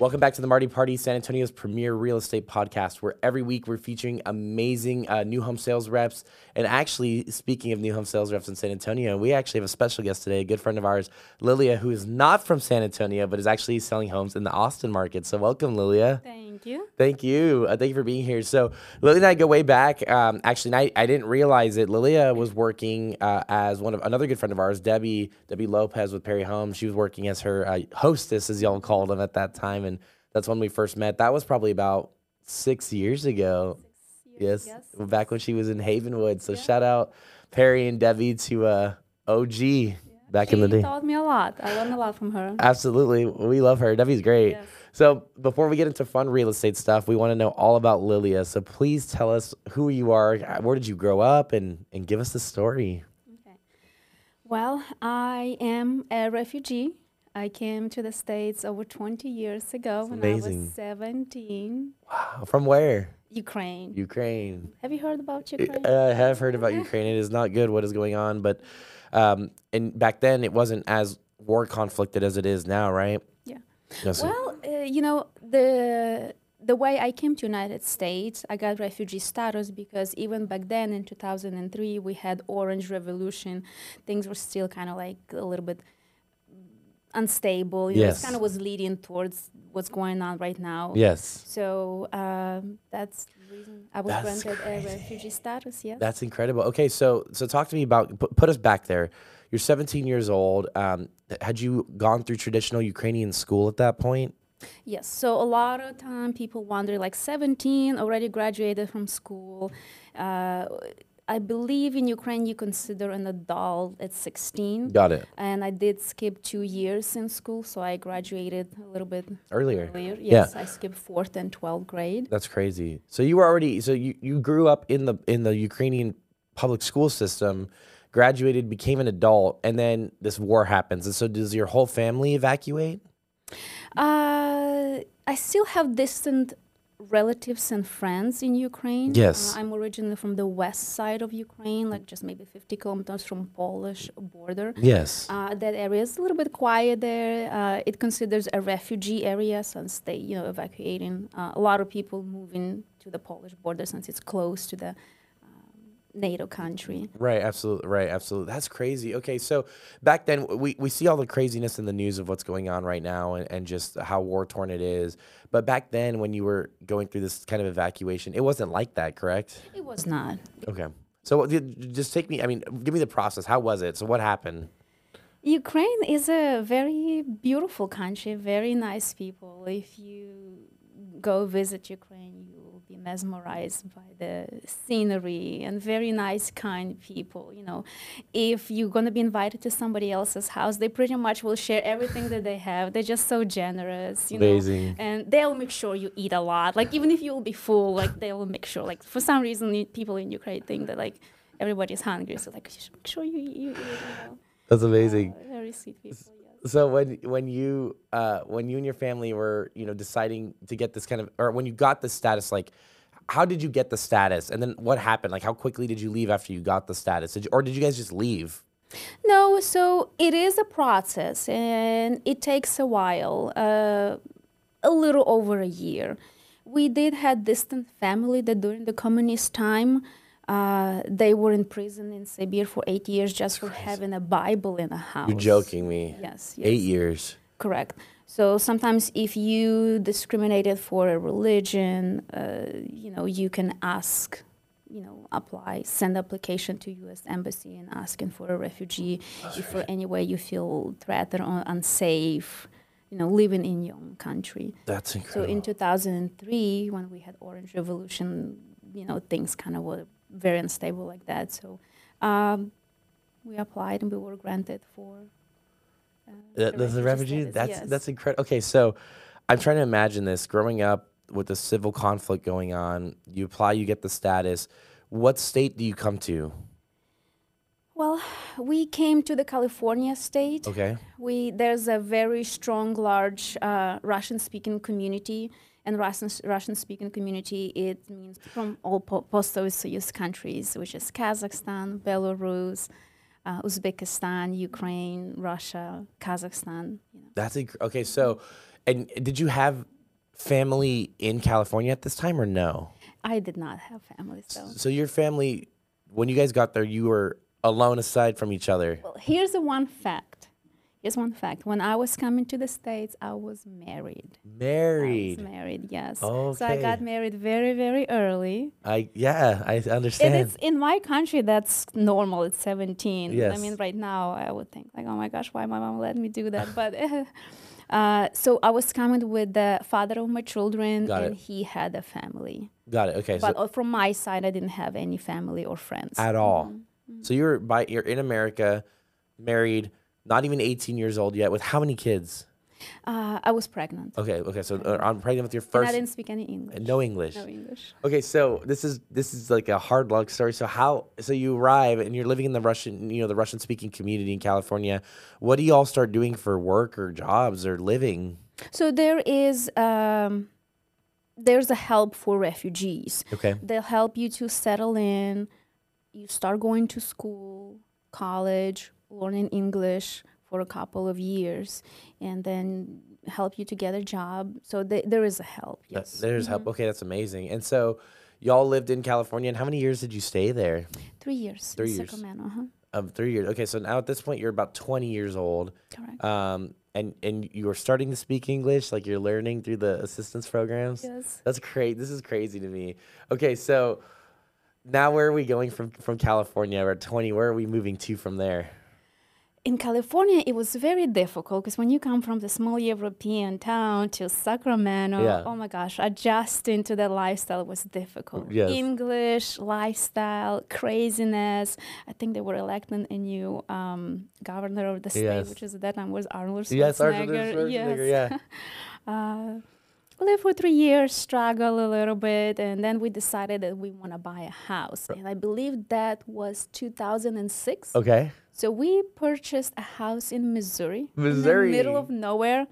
Welcome back to the Marti Party, San Antonio's premier real estate podcast, where every week we're featuring amazing uh, new home sales reps. And actually, speaking of new home sales reps in San Antonio, we actually have a special guest today, a good friend of ours, Liliya, who is not from San Antonio, but is actually selling homes in the Austin market. So, welcome, Liliya. Thank you. Thank you. Uh, thank you for being here. So, Liliya and I go way back. Um, actually, I, I didn't realize it. Liliya was working uh, as one of another good friend of ours, Debbie Debbie Lopez with Perry Homes. She was working as her uh, hostess, as y'all called them at that time, and that's when we first met. That was probably about six years ago. Years, Yes, back when she was in Havenwood. So shout out Perry and Debbie to uh, OG back in the day. She taught me a lot. I learned a lot from her. Absolutely, we love her. Debbie's great. Yes. So before we get into fun real estate stuff, we want to know all about Liliya. So please tell us who you are, where did you grow up, and and give us the story. Well, I am a refugee. I came to the States over 20 years ago when I was 17. Wow, from where? Ukraine. Ukraine. Have you heard about Ukraine? I have heard about Ukraine. It is not good what is going on, but um, and back then it wasn't as war conflicted as it is now, right? yeah. Yes. Well, uh, you know, the the way I came to United States, I got refugee status because even back then in 2003 we had Orange Revolution. Things were still kind of like a little bit unstable. You know, Yes. it kind of was leading towards what's going on right now. yes. So um, that's the reason I was That's granted a refugee status. Yes. That's incredible. Okay, so so talk to me about put, put us back there. You're 17 years old. Um, had you gone through traditional Ukrainian school at that point? Yes. So a lot of time people wonder, like 17, already graduated from school. Uh, I believe in Ukraine you consider an adult at 16. Got it. And I did skip two years in school, so I graduated a little bit Earlier. earlier. Yeah. Yes, I skipped fourth and 12th grade. That's crazy. So you were already so you, you grew up in the in the Ukrainian public school system, graduated, became an adult, and then this war happens. And so does your whole family evacuate? Uh, I still have distant relatives and friends in Ukraine. Yes. Uh, I'm originally from the west side of Ukraine, like just maybe 50 kilometers from Polish border. Yes. Uh, that area is a little bit quiet there. Uh, it considers a refugee area since they, you know, evacuating. Uh, a lot of people moving to the Polish border since it's close to the NATO country. Right, absolutely. Right, absolutely. That's crazy. Okay, so back then we, we see all the craziness in the news of what's going on right now and, and just how war torn it is. But back then when you were going through this kind of evacuation, it wasn't like that, correct? It was not. Okay. So uh, just take me, I mean, give me the process. How was it? So what happened? Ukraine is a very beautiful country, very nice people. If you go visit Ukraine, you will be mesmerized by the scenery and very nice, kind people. You know, if you're gonna be invited to somebody else's house, they pretty much will share everything that they have. They're just so generous. You Amazing. know, and they'll make sure you eat a lot. Like even if you'll be full, like they will make sure. Like for some reason, people in Ukraine think that like everybody's hungry, so like you should make sure you eat. You, you know. That's amazing. Uh, very sweet people. So when when you uh, when you and your family were you know deciding to get this kind of or when you got the status like how did you get the status and then what happened like how quickly did you leave after you got the status did you, or did you guys just leave No, so it is a process and it takes a while, uh, a little over a year. We did have distant family that during the communist time, uh, they were in prison in Sibir for eight years just for having a Bible in a house. you're joking me Yes, yes. eight years Correct. So sometimes if you discriminated for a religion, uh, you know, you can ask, you know, apply, send application to U.S. Embassy and asking for a refugee if for any way you feel threatened or unsafe, you know, living in your own country. that's incredible. So in 2003, when we had Orange Revolution, you know, things kind of were very unstable like that. So um, we applied and we were granted for. The, the, the refugee status, that's yes. that's incredible okay so i'm trying to imagine this growing up with the civil conflict going on you apply you get the status what state do you come to Well, we came to the California state. okay We there's a very strong, large uh, Russian-speaking community, and Russian Russian-speaking community it means from all po- post-Soviet countries, which is Kazakhstan, Belarus, uh, Uzbekistan, Ukraine, Russia, Kazakhstan. You know. That's inc- okay. So, And did you have family in California at this time or no? I did not have family, so. So your family, when you guys got there, you were alone aside from each other. Well, here's the one fact. Here's one fact. When I was coming to the States, I was married. Married. was married, yes. Okay. So I got married very, very early. I yeah, I understand. And it's in my country that's normal. It's 17. Yes. I mean, right now I would think like, oh my gosh, why my mom let me do that? But uh, so I was coming with the father of my children, Got and it. he had a family. Got it. Okay. But so uh, from my side, I didn't have any family or friends. at all. Mm-hmm. So you're by you're in America, married, not even 18 years old yet, with how many kids? Uh, I was pregnant. Okay. Okay. So uh, I'm pregnant with your first. And I didn't speak any English. No English. No English. Okay, so this is this is like a hard luck story. So how so you arrive and you're living in the Russian, you know, the Russian speaking community in California. What do you all start doing for work or jobs or living? So there is um, there's a help for refugees. Okay. They'll help you to settle in. You start going to school, college, learning English for a couple of years, and then help you to get a job. So th- there is a help. That- Yes, There's help. Okay, that's amazing. And so y'all lived in California and how many years did you stay there? three years. Three years. Sacramento. Uh-huh. Um 3 years. Okay, so now at this point you're about 20 years old. Correct. Um and and you are starting to speak English like you're learning through the assistance programs. yes. That's great. This is crazy to me. Okay, so now where are we going from from California? We're at 20. Where are we moving to from there? In California, it was very difficult because when you come from the small European town to Sacramento, Yeah. oh my gosh, adjusting to that lifestyle was difficult. Yes. English, lifestyle, craziness. I think they were electing a new um, governor of the state, Yes. which is at that time was Arnold Schwarzenegger. Yes, Arnold Schwarzenegger, Yes. yeah. Uh, we lived for three years, struggle a little bit, and then we decided that we want to buy a house. And I believe that was 2006. Okay. So we purchased a house in Missouri, Missouri. in the middle of nowhere.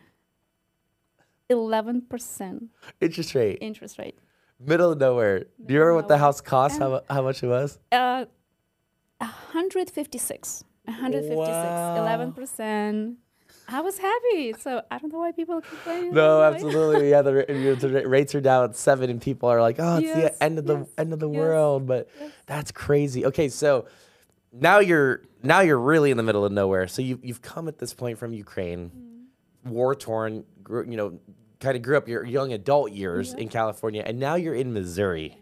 Eleven percent Interest rate. interest rate. Middle of nowhere. Do you remember what the house cost? How, how much it was? Uh, hundred fifty-six. hundred fifty-six. Wow. Eleven percent. I was happy. So I don't know why people complain. No, absolutely. Yeah, the, the rates are down at seven, and people are like, "Oh, it's Yes, the end of the end of the yes, world." But yes. that's crazy. Okay, so now you're now you're really in the middle of nowhere. So you you've come at this point from Ukraine, Mm-hmm. war torn. You know, kind of grew up your young adult years in California, and now you're in Missouri.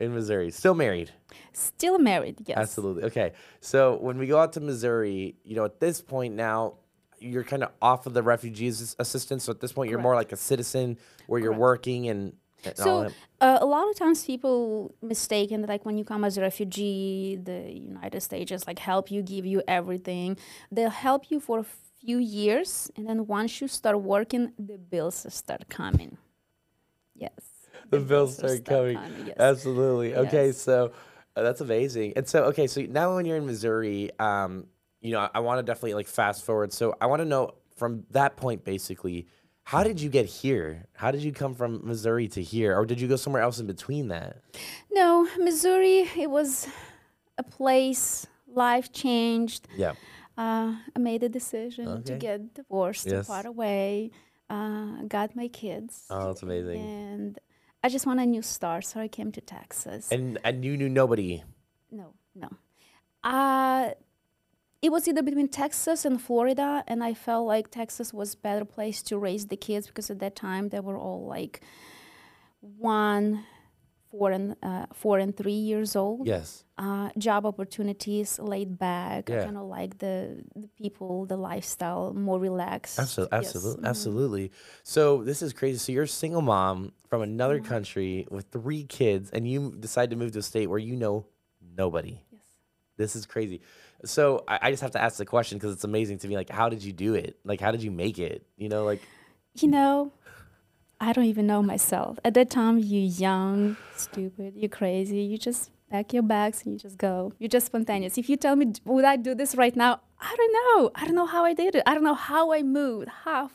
In Missouri, still married. Still married. Yes. Absolutely. Okay. So when we go out to Missouri, you know, at this point now, you're kind of off of the refugees assistance. So at this point, you're more like a citizen where you're working and. So uh, a lot of times people mistaken that like when you come as a refugee, the United States just like help you, give you everything. They'll help you for a few years, and then once you start working, the bills start coming. Yes. the bills will start coming. yes. Absolutely. Okay. So uh, that's amazing. And so, okay. So now when you're in Missouri, um, you know, I, I want to definitely like fast forward. So I want to know from that point, basically, how did you get here? How did you come from Missouri to here? Or did you go somewhere else in between that? No, Missouri, it was a place, life changed. Yeah. Uh, I made a decision Okay. to get divorced, Yes. to part away, uh, got my kids. Oh, that's amazing. And I just want a new start, so I came to Texas. And, and you knew nobody. no, no. Uh, it was either between Texas and Florida, and I felt like Texas was better place to raise the kids because at that time they were all like one, four and uh, four and three years old. Yes. Uh, job opportunities, laid back. Yeah. I kind of like the the people, the lifestyle, more relaxed. Absolutely, Yes. absolutely, Mhm. absolutely. So this is crazy. So you're a single mom from another Mm-hmm. country with three kids, and you decide to move to a state where you know nobody. Yes. This is crazy. So I, I just have to ask the question because it's amazing to me. Like, how did you do it? Like, how did you make it? You know, like, You know, I don't even know myself. At that time, you're young, stupid, you're crazy. You just pack your bags and you just go. You're just spontaneous. If you tell me, would I do this right now? I don't know. I don't know how I did it. I don't know how I moved half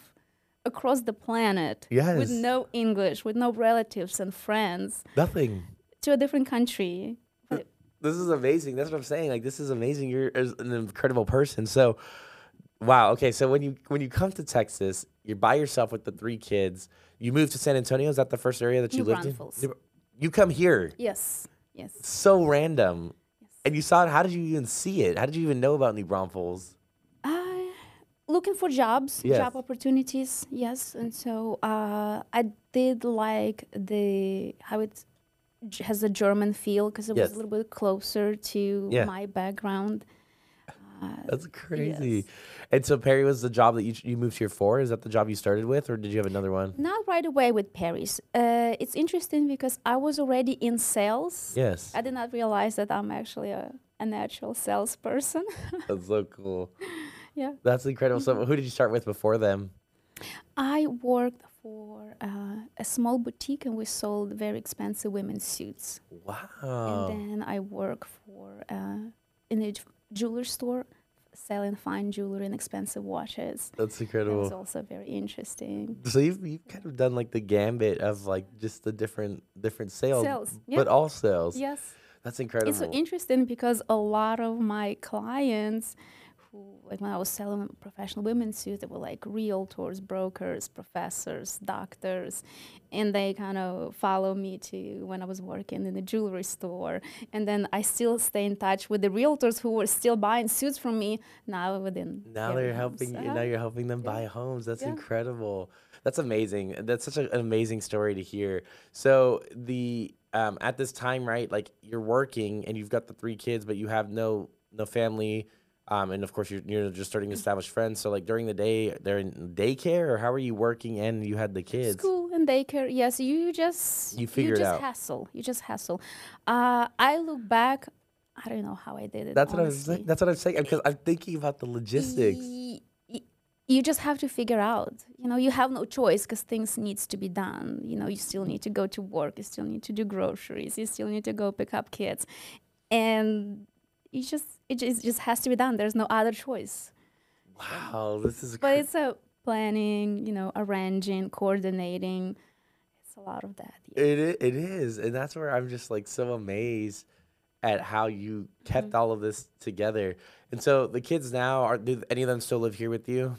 across the planet Yes. with no English, with no relatives and friends nothing. to a different country. This is amazing. That's what I'm saying. Like, this is amazing. You're an incredible person. So, Wow. Okay. So when you when you come to Texas, you're by yourself with the three kids. You moved to San Antonio. Is that the first area that you New lived Braunfels. in? You come here. Yes. Yes. So random. Yes. And you saw it. How did you even see it? How did you even know about New Braunfels? I looking for jobs, Yes. job opportunities. Yes, and so uh, I did like the how it j- has a German feel because it was a little bit closer to Yeah. my background. That's crazy. yes. And so Perry was the job that you you moved here for. Is that the job you started with, or did you have another one? Not right away with Perry's. Uh, it's interesting because I was already in sales. Yes. I did not realize that I'm actually a, a natural salesperson. That's so cool. yeah. That's incredible. Mm-hmm. So who did you start with before them? I worked for uh, a small boutique and we sold very expensive women's suits. Wow. And then I work for uh, in a jeweler store selling fine jewelry and expensive watches. That's incredible. It's also very interesting. So you've, you've kind of done like the gambit of like just the different different sales, Sales, yeah. but all sales. Yes. That's incredible. It's so interesting because a lot of my clients who like when I was selling professional women's suits, they were like realtors, brokers, professors, doctors, and they kind of follow me to when I was working in the jewelry store. And then I still stay in touch with the realtors who were still buying suits from me now within now they're helping. Uh-huh. Now you're helping them Yeah. buy homes. That's Yeah. incredible. That's amazing. That's such a, an amazing story to hear. So the um, at this time, right? Like you're working and you've got the three kids, but you have no no family. Um, and of course, you're, you're just starting to establish friends. So, like during the day, they're in daycare, or how are you working and you had the kids? School and daycare, yes. You just You figure it just out. hustle. You just hassle. Uh, I look back. I don't know how I did it. That's what I was. saying. That's what I'm saying. Because I'm thinking about the logistics. Y- You just have to figure out. You know, you have no choice because things needs to be done. You know, you still need to go to work. You still need to do groceries. You still need to go pick up kids, and you just it just, it just has to be done. There's no other choice. Wow, this is. But it's a planning. You know, arranging, coordinating. It's a lot of that. yeah. It it is, and that's where I'm just like so amazed at how you kept Mm-hmm. all of this together. And so the kids now are. Do any of them still live here with you?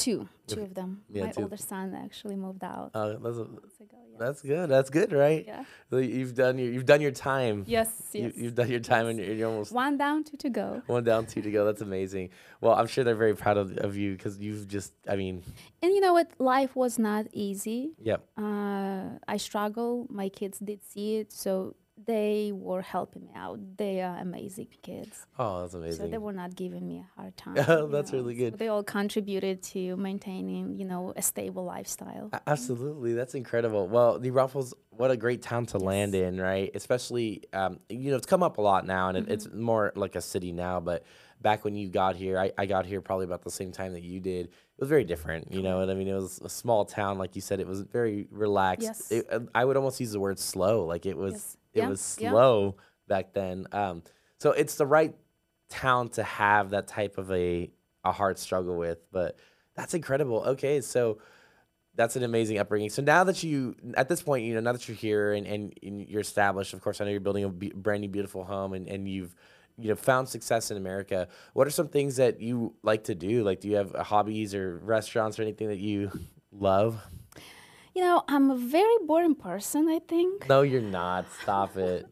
Two, two of them. Yeah, My two. older son actually moved out Uh, that's a, ago. Yeah. that's good. That's good, right? yeah. So you've done your you've done your time. Yes. You, Yes. you've done your time, and you're, you're almost One down, two to go. one down, two to go. That's amazing. Well, I'm sure they're very proud of, of you because you've just. I mean, And you know what? Life was not easy. Yeah. Uh, I struggle. My kids did see it, so they were helping me out. They are amazing kids. Oh, that's amazing. So they were not giving me a hard time. That's know. really So good. they all contributed to maintaining, you know, a stable lifestyle. A- Absolutely, that's incredible. Well, the Braunfels, what a great town to land in, right? Especially, um, you know, it's come up a lot now, and it, it's more like a city now. But back when you got here, I, I got here probably about the same time that you did. It was very different, you know. And I mean, it was a small town, like you said. It was very relaxed. Yes. It, uh, I would almost use the word slow, like it was. Yes. It Yeah, was yeah. slow back then. Um, so it's the right town to have that type of a a hard struggle with. But that's incredible. Okay, so that's an amazing upbringing. So now that you, at this point, you know, now that you're here and, and, and you're established, of course, I know you're building a be- brand new, beautiful home and, and you've, you know, found success in America. What are some things that you like to do? Like, do you have uh, hobbies or restaurants or anything that you love? You know, I'm a very boring person, I think. No, you're not. Stop it.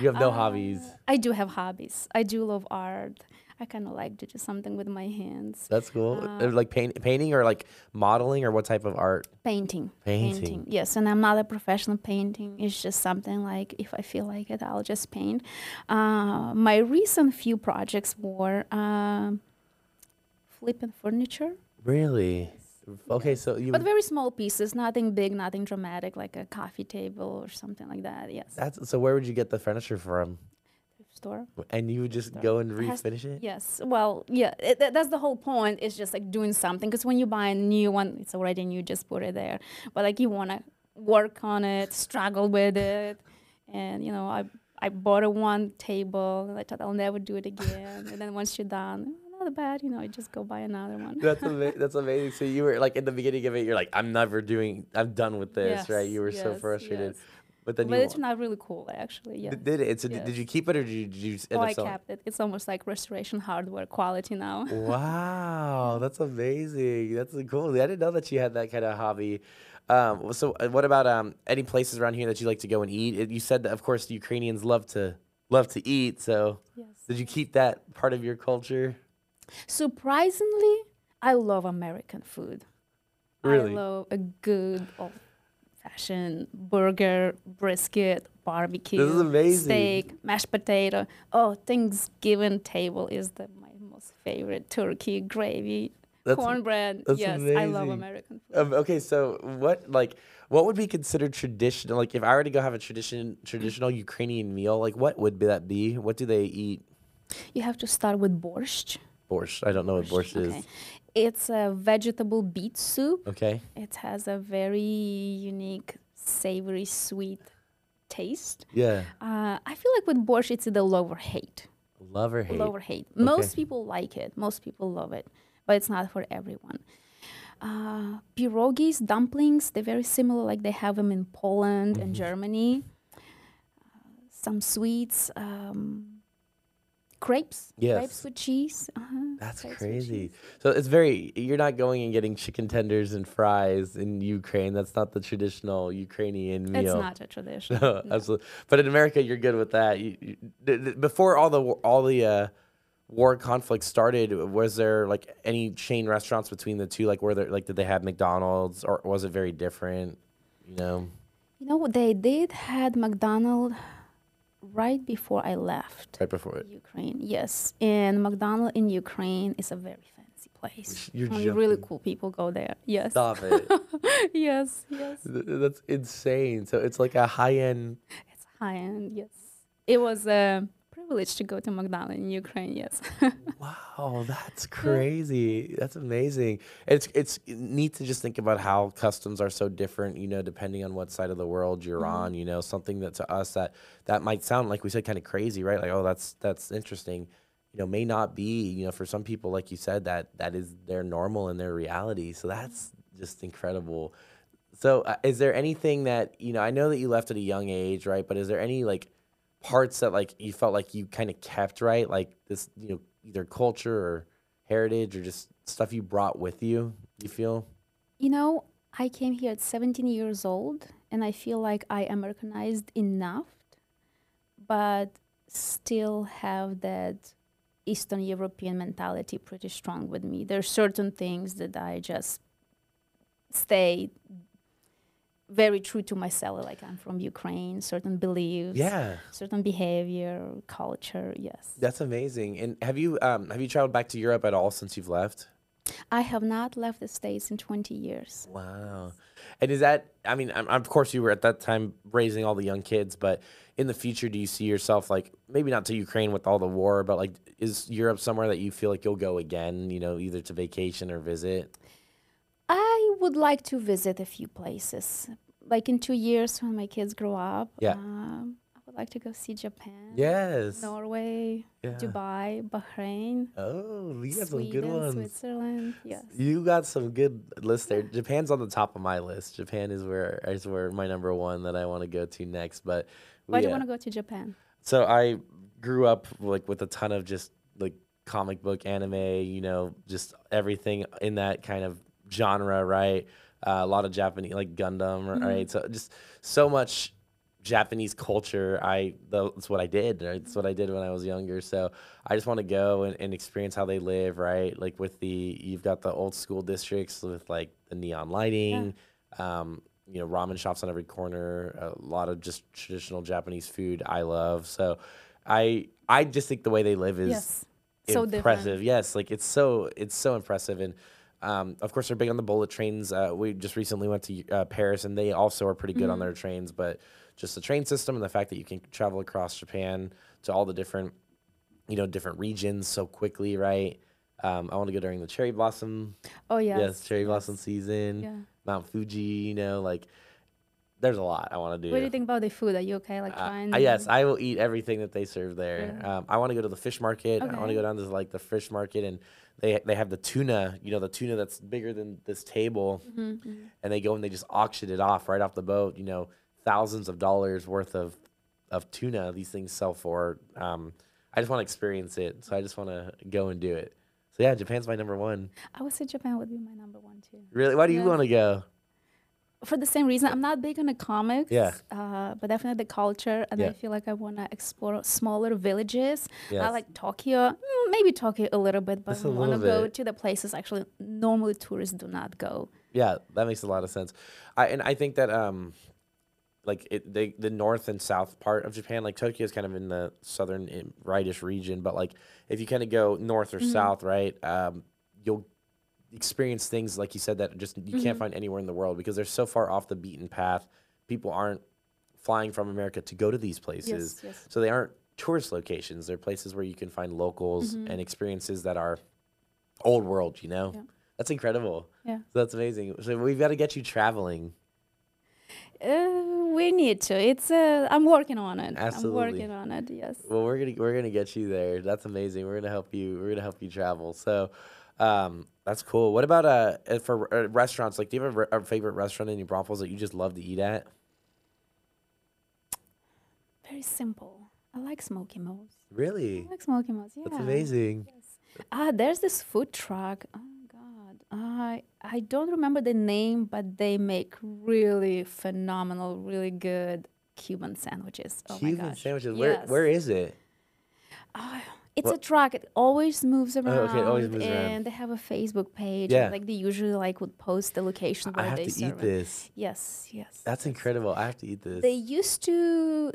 You have no hobbies. I do have hobbies. I do love art. I kind of like to do something with my hands. That's cool. Uh, Uh, like paint, painting or like modeling or what type of art? Painting. Painting. Yes, and I'm not a professional painting. It's just something like if I feel like it, I'll just paint. Uh, my recent few projects were um, flipping furniture, Really? Okay, so you. but very small pieces, nothing big, nothing dramatic, like a coffee table or something like that. Yes, That's so. Where would you get the furniture from? Store. And you would just Store. go and refinish it? Yes. Well, yeah, it, that- that's the whole point. It's just like doing something because when you buy a new one, it's already new. Just put it there. But like you want to work on it, struggle with it, and you know, I I bought a one table. And I thought I'll never do it again. and then once you're done, "Oh, not bad. You know, you just go buy another one. That's ama- that's amazing. So you were like in the beginning of it, you're like, I'm never doing, I'm done with this, right? You were so frustrated. yes. But then but you it turned out really cool, actually. Yeah. did it. So did, did you keep it or did you, did you Oh, I selling? kept it. It's almost like restoration hardware quality now. Wow, that's amazing. That's cool. I didn't know that you had that kind of hobby. Um, so, uh, what about um, any places around here that you like to go and eat? It- You said that, of course, the Ukrainians love to love to eat. So, Yes. did you keep that part of your culture? Surprisingly, I love American food. Really? I love a good old fashioned burger, brisket, barbecue, This is amazing. steak, mashed potato. Oh, Thanksgiving table is the, my most favorite. Turkey, gravy, That's- cornbread. that's yes, I love. American food. Um, okay, so what like what would be considered traditional? Like, if I were to go have a tradition traditional Ukrainian meal, like what would be that be? What do they eat? You have to start with borscht. Borscht. I don't know what borscht is. Okay. It's a vegetable beet soup. Okay. It has a very unique, savory, sweet taste. Yeah. Uh, I feel like with borscht, it's either love or hate. Love or hate? Love or hate. Most people like it. Most people love it, but it's not for everyone. Uh, pierogies, dumplings, they're very similar. Like they have them in Poland Mm-hmm. and Germany. Uh, some sweets, um, crepes, Yes. crepes with cheese. Uh-huh, That's crepes crazy. So it's very you're not going and getting chicken tenders and fries in Ukraine. That's not the traditional Ukrainian meal. It's not a tradition. No, no. absolutely. But in America, you're good with that. You, you, th- th- before all the all the uh, war conflict started, was there like any chain restaurants between the two? Like, were there like did they have McDonald's or was it very different? You know. You know they did had McDonald right before I left Right before it. Ukraine. Yes, and McDonald in Ukraine is a very fancy place. You're Only really cool people go there. Yes. Stop it. yes. Yes. Th- That's insane. So it's like a high end. It's high end. Yes. It was a privilege to go to McDonald in Ukraine. Yes. Wow, that's crazy. That's amazing. It's it's neat to just think about how customs are so different, you know, depending on what side of the world you're on, you know, something that to us that that might sound like we said kind of crazy, right? Like, oh, that's that's interesting. You know, may not be, you know, for some people like you said that that is their normal and their reality. So that's just incredible. So, uh, is there anything that, you know, I know that you left at a young age, right? But is there any like parts that like you felt like you kind of kept right like this you know either culture or heritage or just stuff you brought with you you feel You know, I came here at 17 years old, and I feel like I Americanized enough, but still have that Eastern European mentality pretty strong with me. There are certain things that I just stay very true to myself. Like I'm from Ukraine, certain beliefs, yeah certain behavior, culture. Yes, that's amazing and have you um have you traveled back to europe at all since you've left I have not left the states in 20 years. wow and is that i mean um, of course you were at that time raising all the young kids but in the future do you see yourself like maybe not to ukraine with all the war but like is europe somewhere that you feel like you'll go again you know either to vacation or visit I would like to visit a few places. Like in two years when my kids grow up. Yeah. Um, I would like to go see Japan, yes Norway, Yeah. Dubai, Bahrain, oh you got some good ones Switzerland. Yes. You got some good lists there. Japan's on the top of my list. Japan is where is where my number one that I want to go to next. But Why do you want to go to Japan? So I grew up like with a ton of just like comic book anime, you know, just everything in that kind of genre, right? Uh, a lot of Japanese like Gundam, r- right? So just so much Japanese culture. I that's what I did. Right? That's what I did when I was younger. So I just want to go and, and experience how they live, right? Like with the you've got the old school districts with like the neon lighting, um, you know, ramen shops on every corner. A lot of just traditional Japanese food I love. So I I just think the way they live is Yes. So impressive. different. Yes, like it's so it's so impressive, and um, of course they're big on the bullet trains. Uh, we just recently went to uh, Paris, and they also are pretty good on Mm-hmm. their trains. But just the train system and the fact that you can travel across Japan to all the different, you know, different regions so quickly, right? Um, I want to go during the cherry blossom. Oh yes. Yes, cherry blossom yes. season. Yeah. Mount Fuji. You know, like there's a lot I want to do. What do you think about the food? Are you okay? Like Uh, trying? uh, yes, I will eat everything that they serve there. Yeah. Um, I want to go to the fish market. I want to go down to like the fish market, and they they have the tuna. You know, the tuna that's bigger than this table, Mm-hmm, and they go and they just auction it off right off the boat. You know, thousands of dollars worth of of tuna these things sell for. Um, I just want to experience it, so I just want to go and do it. So yeah, Japan's my number one. I would say Japan would be my number one too. Really, why do you want to go? For the same reason, I'm not big on the comics. Yeah. Uh, but definitely the culture, and Yeah. I feel like I want to explore smaller villages. I like Tokyo, mm, maybe Tokyo a little bit, but Just I want to go to the places actually normally tourists do not go. Yeah, that makes a lot of sense. I and I think that um, like it, the the north and south part of Japan, like Tokyo is kind of in the southern rightish region, but like if you kind of go north or south, right, um, you'll experience things like you said that just you can't find anywhere in the world because they're so far off the beaten path. People aren't flying from America to go to these places, Yes, yes. so they aren't tourist locations. They're places where you can find locals Mm-hmm. and experiences that are old world. You know, Yeah. that's incredible. Yeah. So that's amazing. So we've got to get you traveling. Uh, we need to. It's uh, I'm working on it. Absolutely. I'm working on it. Yes. Well, we're gonna we're gonna get you there. That's amazing. We're gonna help you. We're gonna help you travel. So, um, that's cool. What about uh uh, for uh, restaurants? Like, do you have a, re- a favorite restaurant in New Braunfels that you just love to eat at? Very simple. I like Smokey Mo's. Really? I like Smokey Mo's. Yeah. That's amazing. Ah, there's this food truck. Oh God, I I don't remember the name, but they make really phenomenal, really good Cuban sandwiches. Oh Cuban my gosh. sandwiches. Where where is it? Ah, it's What- a truck. It always moves around. Oh, okay, it always moves and around. they have a Facebook page. Yeah. like they usually like would post the location where I have they to serve eat it. this. Yes, yes. That's incredible. I have to eat this. They used to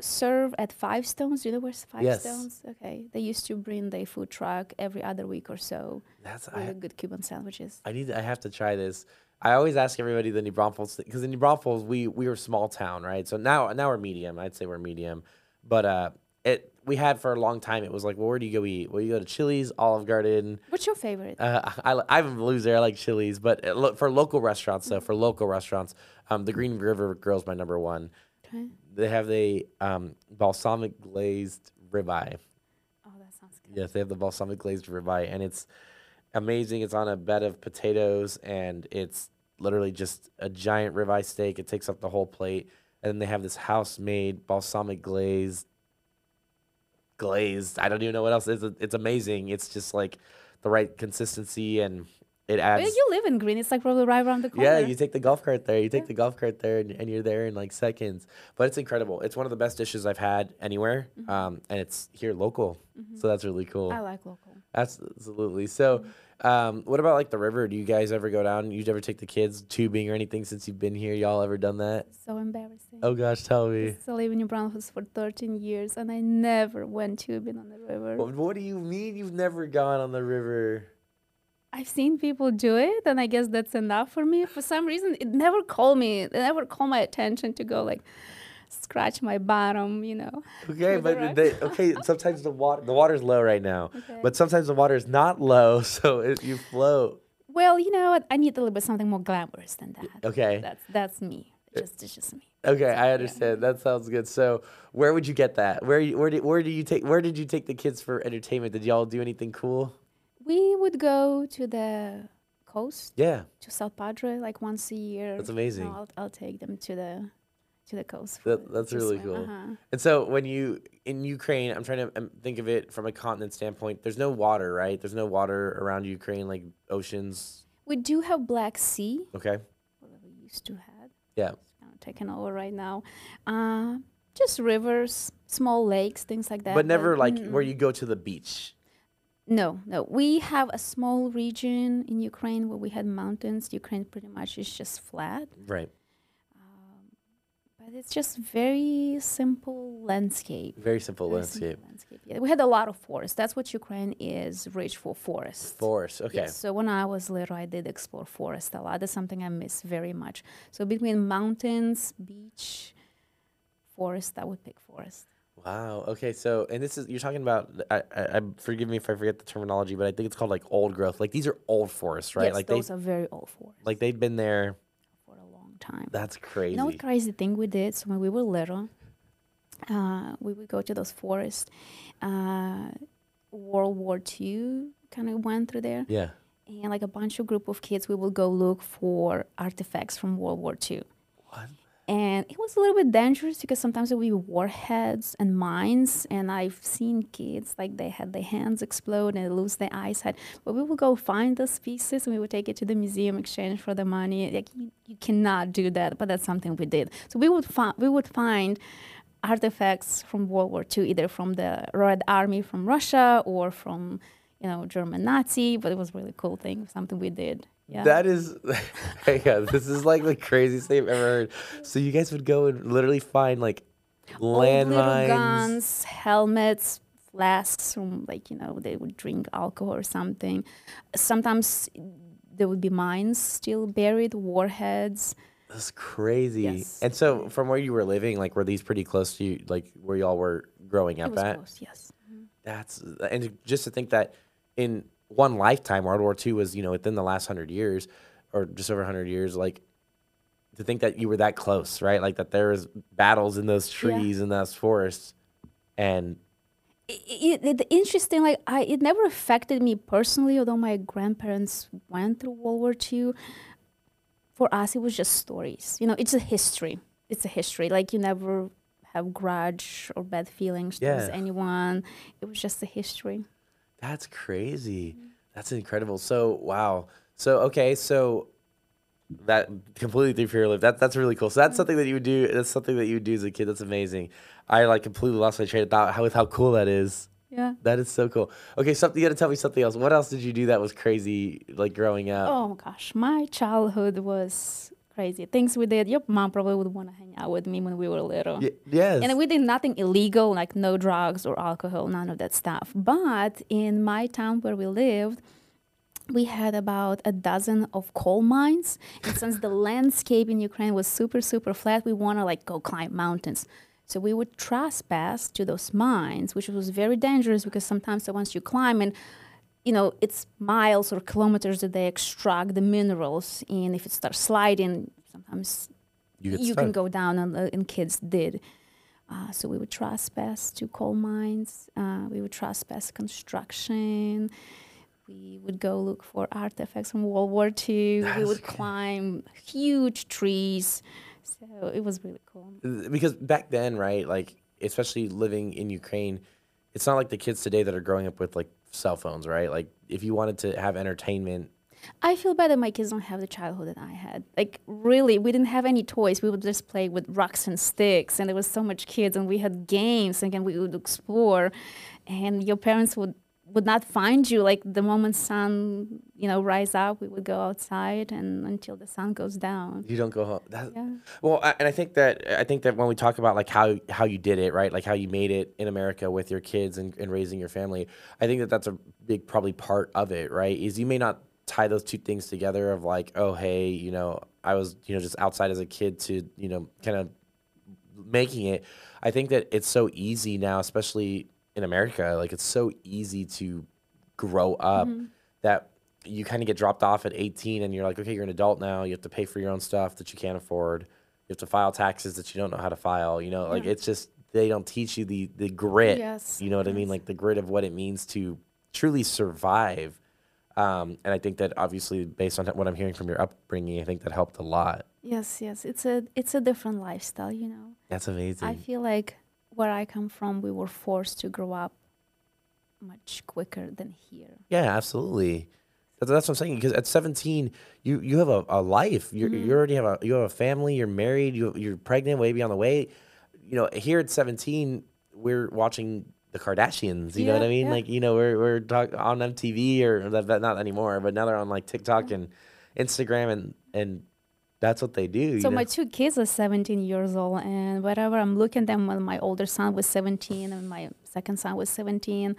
serve at Five Stones. Do you know where's Five Yes. Stones? Okay. They used to bring their food truck every other week or so. That's Really I, good Cuban sandwiches. I need. I have to try this. I always ask everybody the New Braunfels because in New Braunfels we we were small town, right? So now now we're medium. I'd say we're medium, but uh, it we had for a long time. It was like, well, where do you go eat? Well, you go to Chili's, Olive Garden. What's your favorite? Uh, I I'm a loser. I like Chili's, but uh, lo- for local restaurants, though, for local restaurants, um, the Gruene River Grill's my number one. Okay. They have the um, balsamic glazed ribeye. Oh, that sounds good. Yes, they have the balsamic glazed ribeye, and it's amazing. It's on a bed of potatoes, and it's literally just a giant ribeye steak. It takes up the whole plate, and then they have this house made balsamic glazed. Glazed. I don't even know what else. It's it's amazing. It's just like the right consistency, and it adds. Well, you live in Gruene. It's like probably right around the corner. Yeah, you take the golf cart there. You take the golf cart there, and, and you're there in like seconds. But it's incredible. It's one of the best dishes I've had anywhere, mm-hmm. um, and it's here local. Mm-hmm. So that's really cool. I like local. Absolutely. So, mm-hmm. Um, what about like the river? Do you guys ever go down? You ever take the kids tubing or anything since you've been here? Y'all ever done that? So embarrassing. Oh gosh, tell me. I live in New Braunfels for 13 years, and I never went tubing on the river. What, what do you mean you've never gone on the river? I've seen people do it, and I guess that's enough for me. For some reason, it never called me. It never called my attention to go like scratch my bottom, you know. Okay, but they, okay. Sometimes the water the water's low right now, Okay. but sometimes the water is not low, so it, you float. Well, you know? I need a little bit something more glamorous than that. Okay. That's that's me. Eh, just it's just me. Okay, I understand. That sounds good. So, where would you get that? Where you- where did where do you take where did you take the kids for entertainment? Did y'all do anything cool? We would go to the coast Yeah, to South Padre like once a year. That's You know, amazing. I'll, I'll take them to the to the coast. That- that's really swim, cool. uh-huh. And so when you in Ukraine, I'm trying to um, think of it from a continent standpoint. There's no water, right? There's no water around Ukraine, like oceans. We do have Black Sea, Okay. what we used to have. Yeah. It's kind of taken over right now. Uh, just rivers, small lakes, things like that. But never like mm, where you go to the beach. No, no. We have a small region in Ukraine where we had mountains. Ukraine pretty much is just flat, Right. But it's just very simple landscape. Very simple Very landscape. simple landscape. Yeah, we had a lot of forest. That's what Ukraine is rich for forests. Forest. Okay. Yes, so when I was little, I did explore forest a lot. That's something I miss very much. So between mountains, beach, forest, I would pick forest. Wow. Okay. So, and this is you're talking about. I, I, I forgive me if I forget the terminology, but I think it's called like old growth. Like these are old forests, right? Yes, like those are very old forests like they've been there. For a long time. That's crazy. You know what crazy thing we did? So when we were little, uh, we would go to those forests. Uh, World War II kind of went through there, yeah. and like a bunch of group of kids, we will go look for artifacts from World War II. What? And it was a little bit dangerous because sometimes there would be warheads and mines and i've seen kids like they had their hands explode and lose their eyesight. But we would go find those pieces and we would take it to the museum exchange for the money. Like you, you cannot do that but that's something we did. So we would find we would find artifacts from world war ii either from the red army from russia or from you know german nazi but it was really cool thing something we did yeah. That is, yeah, this is like the craziest thing I've ever heard. So you guys would go and literally find like landmines. guns, helmets, flasks from like you know they would drink alcohol or something. Sometimes there would be mines still buried, warheads. That's crazy. Yes. And so from where you were living, like were these pretty close to you, like where y'all were growing It up was at? close, yes. Mm-hmm. That's and just to think that in one lifetime, World War II was you know within the last hundred years, or just over hundred years. Like to think that you were that close, right? Like that there was battles in those Yeah. trees and those forests, and it, it, the interesting like I it never affected me personally although my grandparents went through World War II for us it was just stories you know it's a history it's a history like you never have grudge or bad feelings towards anyone it was just a history that's crazy. That's incredible. So wow. So okay. So that completely threw for your life. That that's really cool. So that's mm-hmm. something that you would do. That's something that you would do as a kid. That's amazing. I like completely lost my train of thought how, with how cool that is. yeah That is so cool. Okay, something you got to tell me something else. What else did you do that was crazy, like growing up? oh my gosh my childhood was crazy things we did your mom probably would want to hang out with me when we were little Y- yes. And we did nothing illegal, like no drugs or alcohol, none of that stuff. But in my town where we lived, we had about a dozen of coal mines. And since the landscape in Ukraine was super, super flat, we want to like go climb mountains. So we would trespass to those mines, which was very dangerous because sometimes once you climb and you know, it's miles or kilometers that they extract the minerals, and if it starts sliding, sometimes you you can go down and, uh, and kids did. Uh, so we would trespass to coal mines uh, we would trespass construction we would go look for artifacts from world war ii we would climb huge trees. So it was really cool. Because back then, right? Like, especially living in Ukraine, it's not like the kids today that are growing up with like cell phones, right? Like, if you wanted to have entertainment, I feel bad that my kids don't have the childhood that I had. Like really, we didn't have any toys. We would just play with rocks and sticks, and there was so much kids, and we had games, and we would explore, and your parents would would not find you. Like the moment sun, you know, rise up, we would go outside, and until the sun goes down. you don't go home. That, Yeah. Well, I, and I think that I think that when we talk about like how how you did it, right? Like how you made it in America with your kids and, and raising your family. I think that that's a big probably part of it, right? Is you may not tie those two things together of like, oh hey, you know, I was you know just outside as a kid to you know kind of making it. I think that it's so easy now, especially in America. Like it's so easy to grow up that you kind of get dropped off at 18 and you're like, okay, you're an adult now. You have to pay for your own stuff that you can't afford. You have to file taxes that you don't know how to file. You know, like Yeah. it's just they don't teach you the the grit. Yes, You know what I mean? Like the grit of what it means to truly survive. Um, and I think that obviously, based on what I'm hearing from your upbringing, I think that helped a lot. Yes, yes, it's a it's a different lifestyle, you know. That's amazing. I feel like where I come from, we were forced to grow up much quicker than here. Yeah, absolutely. That's, that's what I'm saying. Because at 17, you you have a, a life. You you already have a you have a family. You're married. You you're pregnant. Baby on the way. You know, here at 17, we're watching the Kardashians. You know what I mean? yeah. Like you know, we're we're talk, on MTV or not anymore, but now they're on like TikTok and Instagram and and that's what they do. So you know? my two kids are 17 years old, and wherever I'm looking at them, when my older son was 17 and my second son was 17,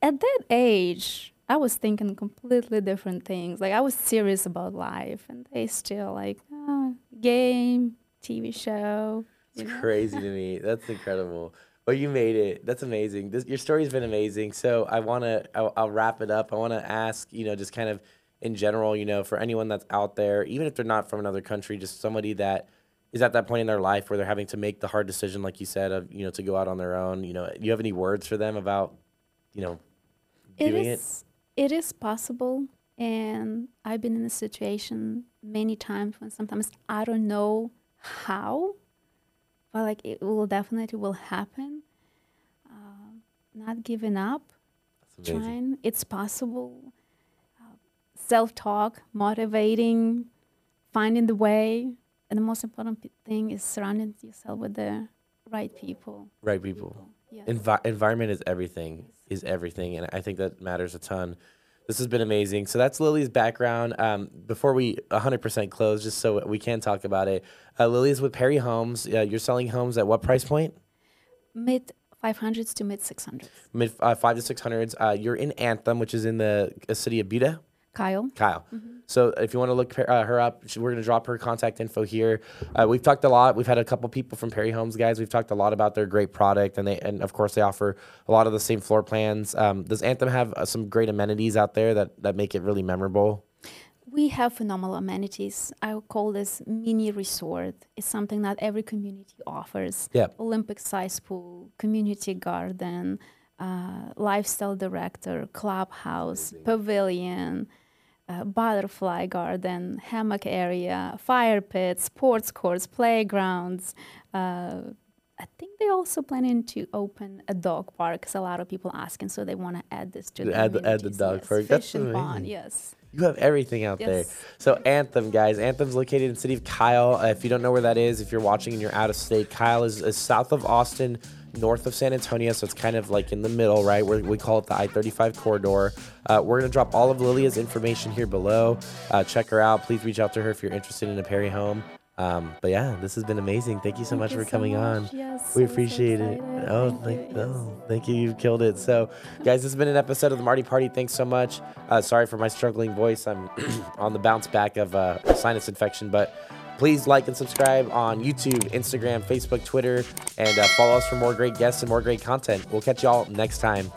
at that age, I was thinking completely different things. Like I was serious about life, and they still like oh, game, TV show. It's know? crazy to me. That's incredible. But you made it. That's amazing. This, your story's been amazing. So I want to, I'll, I'll wrap it up. I want to ask, you know, just kind of in general, you know, for anyone that's out there, even if they're not from another country, just somebody that is at that point in their life where they're having to make the hard decision, like you said, of, you know, to go out on their own. You know, do you have any words for them about, you know, It doing it? is. It is possible, and I've been in a situation many times when sometimes I don't know how but like it will definitely will happen. Uh, not giving up, That's trying. It's possible. Self talk, motivating, finding the way, and the most important thing is surrounding yourself with the right people. Right people. Yes. Envi- environment is everything. Is everything, and I think that matters a ton. This has been amazing. So that's Lily's background. Um, before we 100% close, just so we can talk about it, uh, Lily's with Perry Homes. Uh, you're selling homes at what price point? mid 500s to mid 600s. Mid uh, five to six hundreds. Uh, you're in Anthem, which is in the uh, city of Buda. Kyle. Kyle. So if you want to look her- uh, her up, she- we're going to drop her contact info here. Uh, we've talked a lot. We've had a couple people from Perry Homes guys. We've talked a lot about their great product, and they and of course they offer a lot of the same floor plans. Um, does Anthem have uh, some great amenities out there that that make it really memorable? We have phenomenal amenities. I would call this mini resort. It's something that every community offers. Yeah. Olympic size pool, community garden, uh, lifestyle director, clubhouse, pavilion, uh, butterfly garden, hammock area, fire pit, sports courts, playgrounds. Uh, I think they also planning to open a dog park because a lot of people asking, so they want to add this to the Add add the dog yes. park. That's Fishing pond, yes. You have everything out there. So Anthem, guys. Anthem's located in the city of Kyle. Uh, if you don't know where that is, if you're watching and you're out of state, Kyle is, is south of Austin, north of San Antonio. So it's kind of like in the middle, right? Where we call it the I-35 corridor. Uh, we're gonna drop all of Liliya's information here below. Uh, check her out. Please reach out to her if you're interested in a Perry home. Um, but yeah, this has been amazing. Thank you so Thank much you for so coming on. Yes, We I so appreciate it. Oh, Thank thank, you. Yes. oh, thank you. You've killed it. So, guys, this has been an episode of the Marti Party. Thanks so much. Uh, sorry for my struggling voice. I'm on the bounce back of uh, a sinus infection, but please like and subscribe on YouTube, Instagram, Facebook, Twitter, and uh, follow us for more great guests and more great content. We'll catch y'all next time.